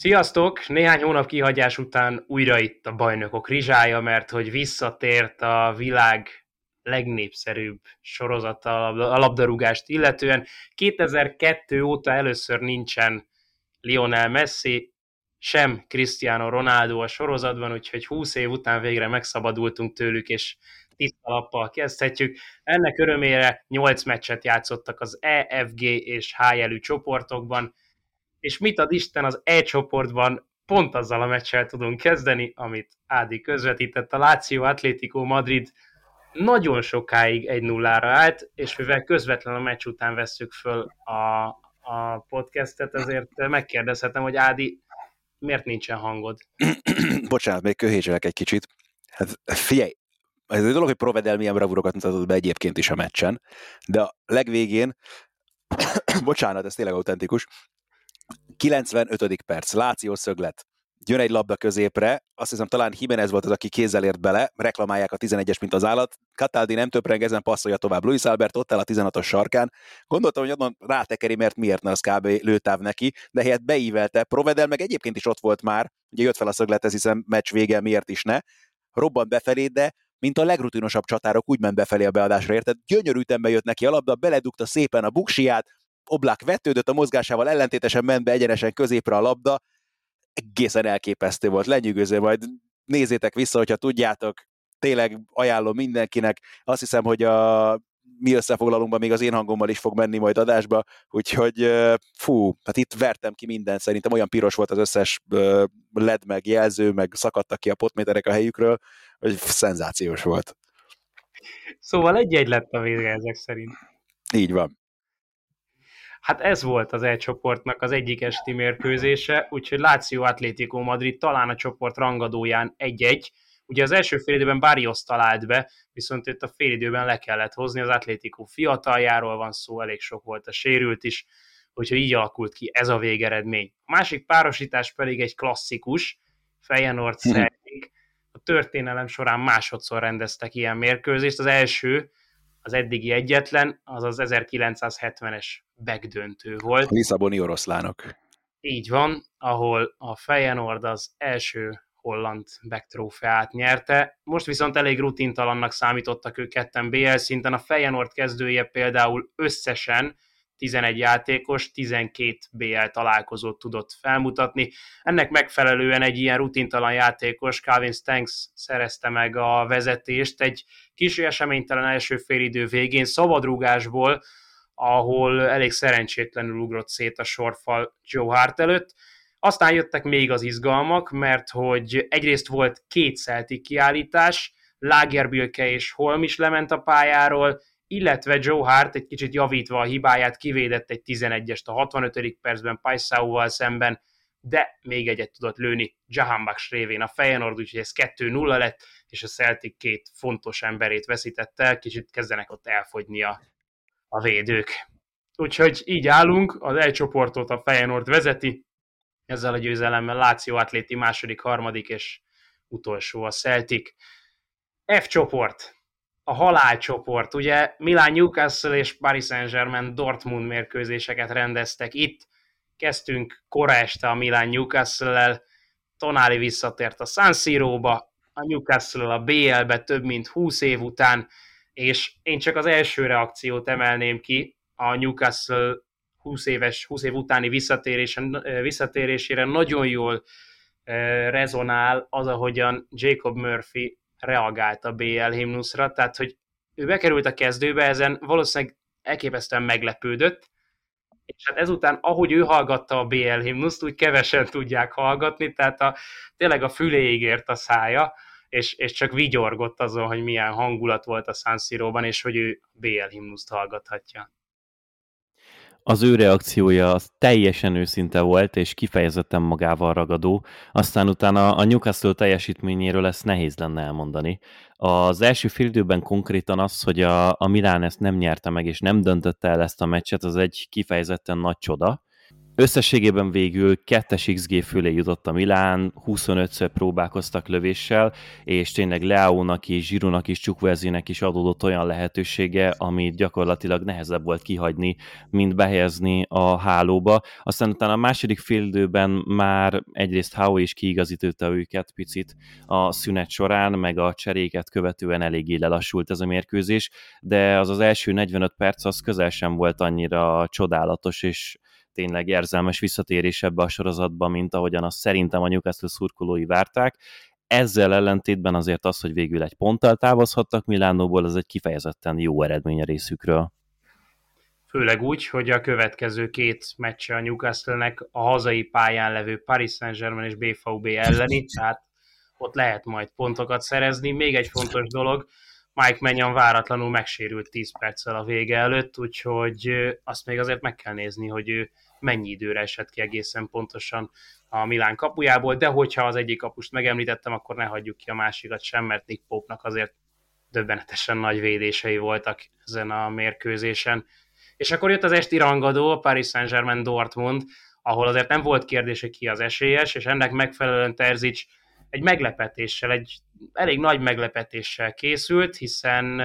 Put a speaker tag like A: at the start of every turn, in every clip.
A: Sziasztok! Néhány hónap kihagyás után újra itt a bajnokok rizsája, mert hogy visszatért a világ legnépszerűbb sorozata a labdarúgást illetően. 2002 óta először nincsen Lionel Messi, sem Cristiano Ronaldo a sorozatban, úgyhogy 20 év után végre megszabadultunk tőlük, és tiszta lappal kezdhetjük. Ennek örömére 8 meccset játszottak az EFG és HLU csoportokban, és mit ad Isten az E csoportban, pont azzal a meccsel tudunk kezdeni, amit Ádi közvetített, a Lazio Atlético Madrid nagyon sokáig egy nullára állt, és mivel közvetlen a meccs után vesszük föl a, a podcastet, ezért megkérdezhetem, hogy Ádi, miért nincsen hangod?
B: Bocsánat, még köhézselek egy kicsit. Hát figyelj, ez egy dolog, hogy Provedel milyen bravúrokat mutatott be egyébként is a meccsen, de a legvégén, bocsánat, ez tényleg autentikus, 95. perc, Láció szöglet. Jön egy labda középre, azt hiszem talán Jimenez volt az, aki kézzel ért bele, reklamálják a 11-es, mint az állat. Cataldi nem töpreng, ezen passzolja tovább. Luis Albert ott el a 16-os sarkán. Gondoltam, hogy onnan rátekeri, mert miért ne az kb. lőtáv neki, de helyett beívelte. Provedel meg egyébként is ott volt már, ugye jött fel a szöglet, ez hiszem meccs vége, miért is ne. Robban befelé, de mint a legrutinosabb csatárok úgy ment befelé a beadásra, érted? Gyönyörű jött neki a labda, beledugta szépen a buksiját, Oblák vetődött a mozgásával, ellentétesen ment be egyenesen középre a labda, egészen elképesztő volt, lenyűgöző, majd nézzétek vissza, hogyha tudjátok, tényleg ajánlom mindenkinek, azt hiszem, hogy a mi összefoglalunkban még az én hangommal is fog menni majd adásba, úgyhogy fú, hát itt vertem ki mindent, szerintem olyan piros volt az összes led meg jelző, meg szakadtak ki a potméterek a helyükről, hogy szenzációs volt.
A: Szóval egy-egy lett a vége ezek szerint.
B: Így van.
A: Hát ez volt az E-csoportnak az egyik esti mérkőzése, úgyhogy Lazio Atlético Madrid talán a csoport rangadóján egy-egy. Ugye az első félidőben Barrios talált be, viszont itt a félidőben le kellett hozni, az Atlético fiataljáról van szó, elég sok volt a sérült is, úgyhogy így alakult ki ez a végeredmény. A másik párosítás pedig egy klasszikus, Feyenoord Celtic. A történelem során másodszor rendeztek ilyen mérkőzést. Az első az eddigi egyetlen, az az 1970-es begdöntő volt.
B: Lisszaboni oroszlánok.
A: Így van, ahol a Feyenoord az első holland backtrófeát nyerte. Most viszont elég rutintalannak számítottak ők ketten BL szinten. A Feyenoord kezdője például összesen 11 játékos 12 BL találkozót tudott felmutatni. Ennek megfelelően egy ilyen rutintalan játékos, Calvin Stanks szerezte meg a vezetést egy kis eseménytelen első félidő végén szabadrúgásból, ahol elég szerencsétlenül ugrott szét a sorfal Joe Hart előtt. Aztán jöttek még az izgalmak, mert hogy egyrészt volt két Celtic kiállítás, Lagerbilke és Holm is lement a pályáról, illetve Joe Hart egy kicsit javítva a hibáját kivédett egy 11-est a 65. percben Paisauval szemben, de még egyet tudott lőni Jahanbach révén a Feyenoord, úgyhogy ez 2-0 lett, és a Celtic két fontos emberét veszítette el, kicsit kezdenek ott elfogyni a, a védők. Úgyhogy így állunk, az egy csoportot a Feyenoord vezeti, ezzel a győzelemmel Láció Atléti második, harmadik és utolsó a Celtic. F csoport, a halálcsoport. Ugye Milán Newcastle és Paris Saint-Germain Dortmund mérkőzéseket rendeztek itt. Kezdtünk kora este a Milán Newcastle-lel, Tonali visszatért a San Siro-ba, a Newcastle a BL-be több mint 20 év után, és én csak az első reakciót emelném ki, a Newcastle 20 éves, 20 év utáni visszatérésére nagyon jól rezonál az, ahogyan Jacob Murphy reagált a BL himnuszra, tehát hogy ő bekerült a kezdőbe, ezen valószínűleg elképesztően meglepődött, és hát ezután, ahogy ő hallgatta a BL himnuszt, úgy kevesen tudják hallgatni, tehát a, tényleg a füléig ért a szája, és, és csak vigyorgott azon, hogy milyen hangulat volt a San Siro-ban, és hogy ő BL himnuszt hallgathatja
C: az ő reakciója az teljesen őszinte volt, és kifejezetten magával ragadó. Aztán utána a Newcastle teljesítményéről ezt nehéz lenne elmondani. Az első félidőben konkrétan az, hogy a, a Milán ezt nem nyerte meg, és nem döntötte el ezt a meccset, az egy kifejezetten nagy csoda. Összességében végül 2 XG fölé jutott a Milán, 25-ször próbálkoztak lövéssel, és tényleg Leónak és Zsirunak is, Csukverzinek is adódott olyan lehetősége, amit gyakorlatilag nehezebb volt kihagyni, mint behelyezni a hálóba. Aztán utána a második félidőben már egyrészt Hau is kiigazította őket picit a szünet során, meg a cseréket követően eléggé lelassult ez a mérkőzés, de az az első 45 perc az közel sem volt annyira csodálatos, és tényleg érzelmes visszatérés ebbe a sorozatba, mint ahogyan azt szerintem a Newcastle szurkolói várták. Ezzel ellentétben azért az, hogy végül egy ponttal távozhattak Milánóból, az egy kifejezetten jó eredmény a részükről.
A: Főleg úgy, hogy a következő két meccse a Newcastle-nek a hazai pályán levő Paris Saint-Germain és BVB elleni, tehát ott lehet majd pontokat szerezni. Még egy fontos dolog, Mike Menyan váratlanul megsérült 10 perccel a vége előtt, úgyhogy azt még azért meg kell nézni, hogy ő mennyi időre esett ki egészen pontosan a Milán kapujából, de hogyha az egyik kapust megemlítettem, akkor ne hagyjuk ki a másikat sem, mert Nick Pope-nak azért döbbenetesen nagy védései voltak ezen a mérkőzésen. És akkor jött az esti rangadó, a Paris Saint-Germain Dortmund, ahol azért nem volt kérdés, ki az esélyes, és ennek megfelelően Terzic egy meglepetéssel, egy elég nagy meglepetéssel készült, hiszen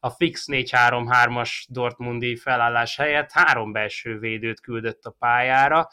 A: a fix 4-3-3-as Dortmundi felállás helyett három belső védőt küldött a pályára,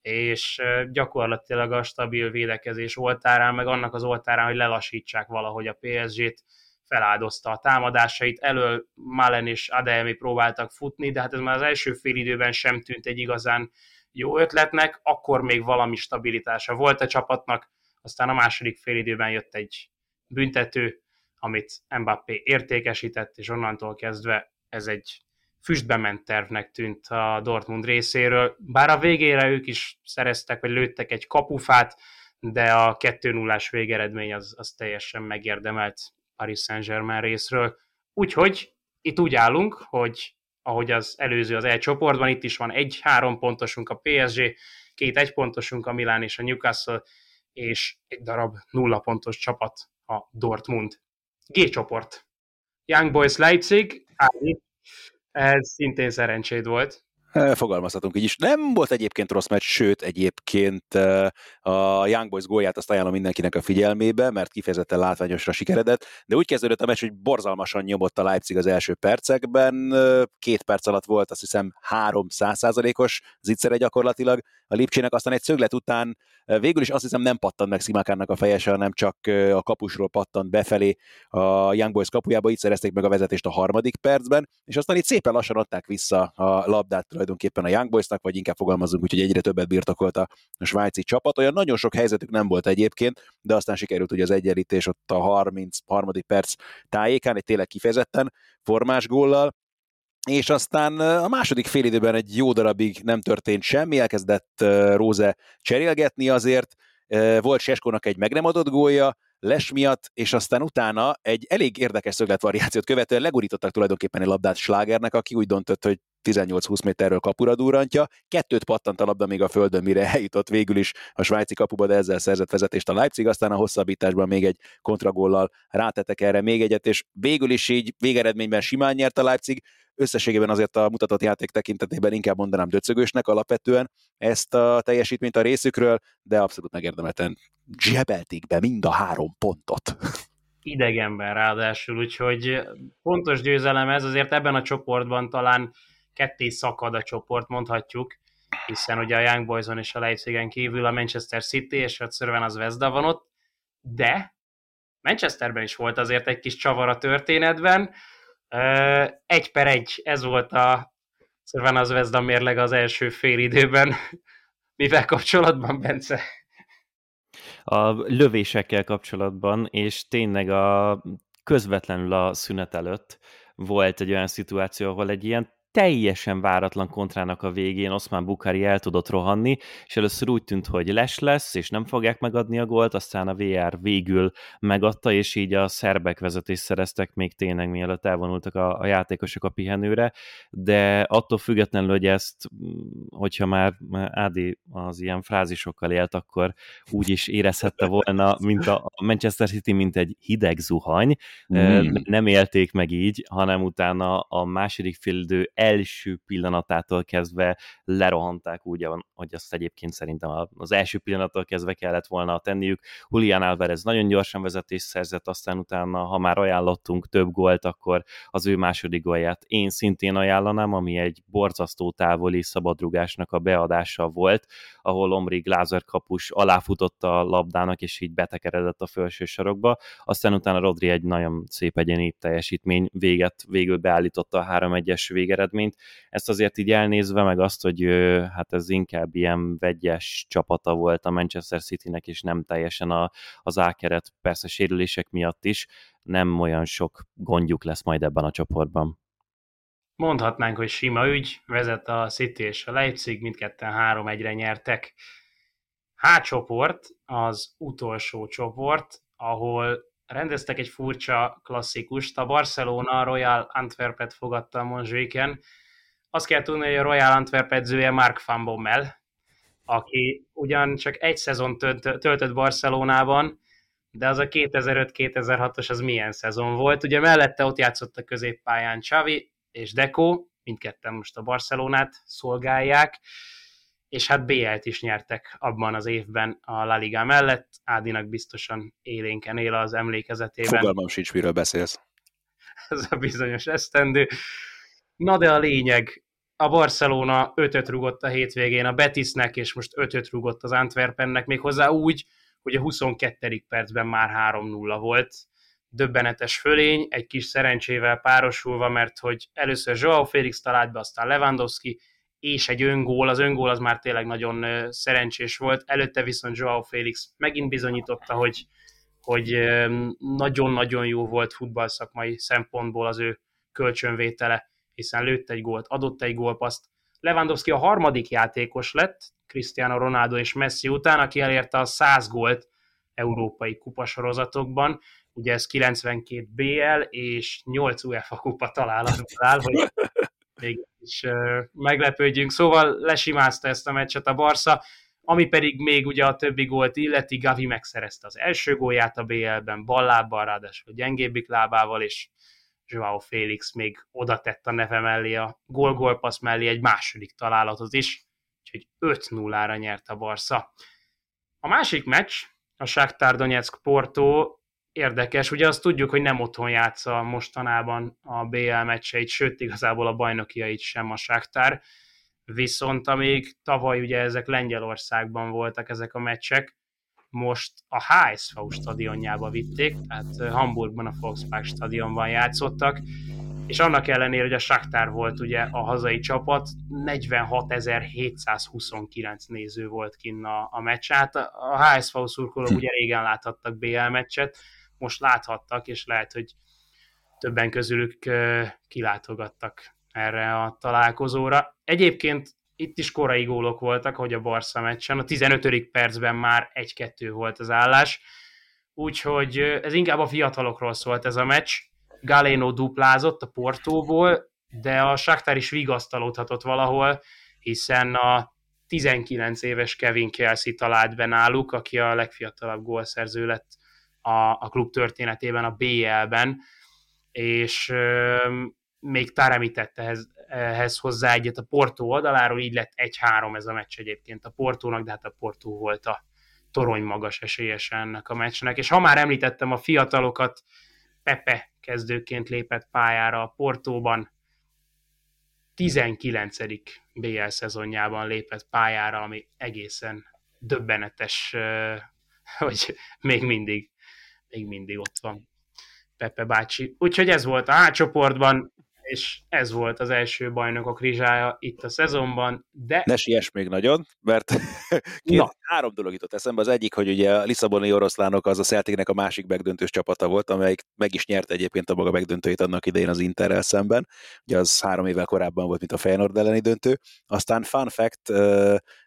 A: és gyakorlatilag a stabil védekezés oltárán, meg annak az oltárán, hogy lelassítsák valahogy a PSG-t, feláldozta a támadásait. Elől Malen és Adelmi próbáltak futni, de hát ez már az első fél időben sem tűnt egy igazán jó ötletnek, akkor még valami stabilitása volt a csapatnak, aztán a második fél időben jött egy büntető, amit Mbappé értékesített, és onnantól kezdve ez egy füstbe ment tervnek tűnt a Dortmund részéről. Bár a végére ők is szereztek, vagy lőttek egy kapufát, de a 2-0-ás végeredmény az, az teljesen megérdemelt Paris Saint-Germain részről. Úgyhogy itt úgy állunk, hogy ahogy az előző az E csoportban, itt is van egy-három pontosunk a PSG, két egy pontosunk a Milán és a Newcastle, és egy darab nulla pontos csapat a Dortmund. G csoport. Young Boys Leipzig, ez szintén szerencséd volt.
B: Fogalmazhatunk így is. Nem volt egyébként rossz meccs, sőt egyébként a Young Boys gólját azt ajánlom mindenkinek a figyelmébe, mert kifejezetten látványosra sikeredett, de úgy kezdődött a meccs, hogy borzalmasan nyomott a Leipzig az első percekben, két perc alatt volt azt hiszem három százszázalékos zicsere gyakorlatilag a Lipcsének, aztán egy szöglet után Végül is azt hiszem nem pattant meg Szimákának a fejese, hanem csak a kapusról pattant befelé a Young Boys kapujába, így szerezték meg a vezetést a harmadik percben, és aztán itt szépen lassan adták vissza a labdát tulajdonképpen a Young Boysnak, vagy inkább fogalmazunk, úgyhogy egyre többet birtokolt a svájci csapat. Olyan nagyon sok helyzetük nem volt egyébként, de aztán sikerült ugye az egyenlítés ott a 33. perc tájékán, egy tényleg kifejezetten formás góllal, és aztán a második félidőben egy jó darabig nem történt semmi, elkezdett Róze cserélgetni azért, volt Seskónak egy meg nem adott gólja, Les miatt, és aztán utána egy elég érdekes szögletvariációt követően legurítottak tulajdonképpen egy labdát Schlagernek, aki úgy döntött, hogy 18-20 méterről kapura durrantja, kettőt pattant a labda még a földön, mire eljutott végül is a svájci kapuba, de ezzel szerzett vezetést a Leipzig, aztán a hosszabbításban még egy kontragóllal rátettek erre még egyet, és végül is így végeredményben simán nyert a Leipzig, összességében azért a mutatott játék tekintetében inkább mondanám döcögősnek alapvetően ezt a teljesítményt a részükről, de abszolút megérdemelten zsebelték be mind a három pontot.
A: Idegenben ráadásul, úgyhogy fontos győzelem ez, azért ebben a csoportban talán ketté szakad a csoport, mondhatjuk, hiszen ugye a Young Boyson és a Leipzigen kívül a Manchester City és a Szörven az Vezda van ott, de Manchesterben is volt azért egy kis csavar a történetben, egy per egy, ez volt a Szörven az Vezda mérleg az első fél időben. Mivel kapcsolatban, Bence?
C: A lövésekkel kapcsolatban, és tényleg a közvetlenül a szünet előtt volt egy olyan szituáció, ahol egy ilyen teljesen váratlan kontrának a végén Osman Bukari el tudott rohanni, és először úgy tűnt, hogy les lesz, és nem fogják megadni a gólt, aztán a VR végül megadta, és így a szerbek vezetést szereztek még tényleg, mielőtt elvonultak a, a játékosok a pihenőre, de attól függetlenül, hogy ezt, hogyha már Ádi az ilyen frázisokkal élt, akkor úgy is érezhette volna, mint a Manchester City, mint egy hideg zuhany. Mm. Nem élték meg így, hanem utána a második fildő első pillanatától kezdve lerohanták úgy, hogy azt egyébként szerintem az első pillanattól kezdve kellett volna tenniük. Julián Álvarez nagyon gyorsan vezetés szerzett, aztán utána, ha már ajánlottunk több gólt, akkor az ő második gólját én szintén ajánlanám, ami egy borzasztó távoli szabadrugásnak a beadása volt, ahol Omri Glázer kapus aláfutotta a labdának, és így betekeredett a felső sarokba. Aztán utána Rodri egy nagyon szép egyéni teljesítmény véget, végül beállította a 3-1-es végeredményt. Ezt azért így elnézve, meg azt, hogy hát ez inkább ilyen vegyes csapata volt a Manchester Citynek, és nem teljesen a, az ákeret, persze sérülések miatt is, nem olyan sok gondjuk lesz majd ebben a csoportban.
A: Mondhatnánk, hogy sima ügy, vezet a City és a Leipzig, mindketten 3-1-re nyertek. H csoport az utolsó csoport, ahol rendeztek egy furcsa klasszikust. A Barcelona Royal Antwerpet fogadta a Montjuiken. Azt kell tudni, hogy a Royal Antwerp edzője Mark van Bommel, aki ugyan csak egy szezon töltött Barcelonában, de az a 2005-2006-os az milyen szezon volt. Ugye mellette ott játszott a középpályán Xavi és Deco, mindketten most a Barcelonát szolgálják, és hát BL-t is nyertek abban az évben a La Liga mellett. Ádinak biztosan élénken él az emlékezetében.
B: Fogalmam sincs, miről beszélsz.
A: Ez a bizonyos esztendő. Na de a lényeg, a Barcelona 5 rugott a hétvégén a Betisnek, és most 5 rugott az Antwerpennek, méghozzá úgy, hogy a 22. percben már 3-0 volt. Döbbenetes fölény, egy kis szerencsével párosulva, mert hogy először Joao Félix talált be, aztán Lewandowski, és egy öngól, az öngól az már tényleg nagyon szerencsés volt, előtte viszont Joao Félix megint bizonyította, hogy, hogy nagyon-nagyon jó volt futballszakmai szempontból az ő kölcsönvétele, hiszen lőtt egy gólt, adott egy gólpaszt. Lewandowski a harmadik játékos lett, Cristiano Ronaldo és Messi után, aki elérte a 100 gólt európai kupasorozatokban, ugye ez 92 BL és 8 UEFA kupa találatból áll, hogy is meglepődjünk. Szóval lesimázta ezt a meccset a Barca, ami pedig még ugye a többi gólt illeti, Gavi megszerezte az első gólját a BL-ben, ballábbal, ráadásul gyengébbik lábával, és Joao Félix még oda tett a neve mellé, a gól-gólpassz mellé egy második találatot is, úgyhogy 5-0-ra nyert a Barca. A másik meccs, a Shakhtar Donetsk Porto érdekes, ugye azt tudjuk, hogy nem otthon játsza mostanában a BL meccseit, sőt igazából a bajnokiait sem a Shakhtar, viszont amíg tavaly ugye ezek Lengyelországban voltak ezek a meccsek, most a HSV stadionjába vitték, tehát Hamburgban a Volkswagen stadionban játszottak, és annak ellenére, hogy a Shakhtar volt ugye a hazai csapat, 46.729 néző volt kinn a, a meccs. Hát a HSV szurkolók ugye régen láthattak BL meccset, most láthattak, és lehet, hogy többen közülük kilátogattak erre a találkozóra. Egyébként itt is korai gólok voltak, hogy a Barca meccsen. A 15. percben már 1-2 volt az állás, úgyhogy ez inkább a fiatalokról szólt ez a meccs. Galeno duplázott a Portóból, de a Shakhtar is vigasztalódhatott valahol, hiszen a 19 éves Kevin Kelsey talált be náluk, aki a legfiatalabb gólszerző lett a, a klub történetében, a BL-ben, és még Taremi tette ehhez, ehhez hozzá egyet a Porto oldaláról, így lett 1-3 ez a meccs egyébként a Portónak, de hát a Porto volt a torony magas esélyes ennek a meccsnek. És ha már említettem a fiatalokat, Pepe kezdőként lépett pályára a Portóban, 19. BL szezonjában lépett pályára, ami egészen döbbenetes, hogy még mindig, még mindig ott van Pepe bácsi. Úgyhogy ez volt a A csoportban, és ez volt az első bajnokok rizsája itt a szezonban, de...
B: Ne siess még nagyon, mert két, három dolog jutott eszembe. Az egyik, hogy ugye a Lisszaboni oroszlánok az a Celticnek a másik megdöntős csapata volt, amelyik meg is nyerte egyébként a maga megdöntőjét annak idején az Interrel szemben. Ugye az három évvel korábban volt, mint a Feyenoord elleni döntő. Aztán fun fact,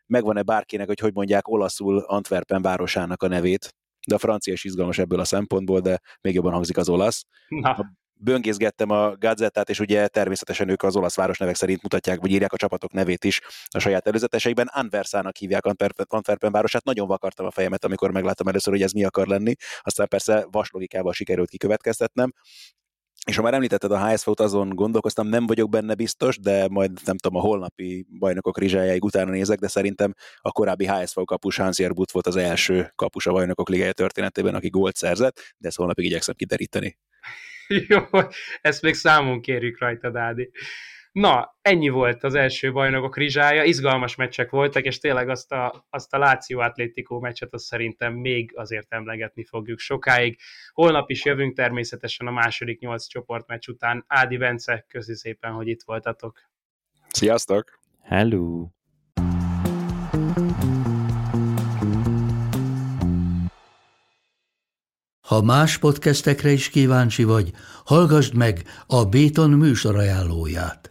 B: megvan-e bárkinek, hogy hogy mondják olaszul Antwerpen városának a nevét, de a francia is izgalmas ebből a szempontból, de még jobban hangzik az olasz. Na böngészgettem a gazettát, és ugye természetesen ők az olasz városnevek szerint mutatják, vagy írják a csapatok nevét is a saját előzeteseikben. Anversának hívják Antwerpen, Antwerpen városát. Nagyon vakartam a fejemet, amikor megláttam először, hogy ez mi akar lenni. Aztán persze vaslogikával sikerült kikövetkeztetnem. És ha már említetted a HSV-t, azon gondolkoztam, nem vagyok benne biztos, de majd nem tudom, a holnapi bajnokok rizsájáig utána nézek, de szerintem a korábbi HSV kapus Hansier But volt az első kapus a bajnokok ligája történetében, aki gólt szerzett, de ezt holnapig igyekszem kideríteni.
A: Jó, ezt még számon kérjük rajta, Dádi. Na, ennyi volt az első bajnokok rizsája, izgalmas meccsek voltak, és tényleg azt a, azt a Láció Atlético meccset azt szerintem még azért emlegetni fogjuk sokáig. Holnap is jövünk természetesen a második nyolc csoportmeccs után. Ádi Bence, köszi szépen, hogy itt voltatok.
B: Sziasztok!
C: Hello!
D: Ha más podcastekre is kíváncsi vagy, hallgassd meg a Béton műsor ajánlóját.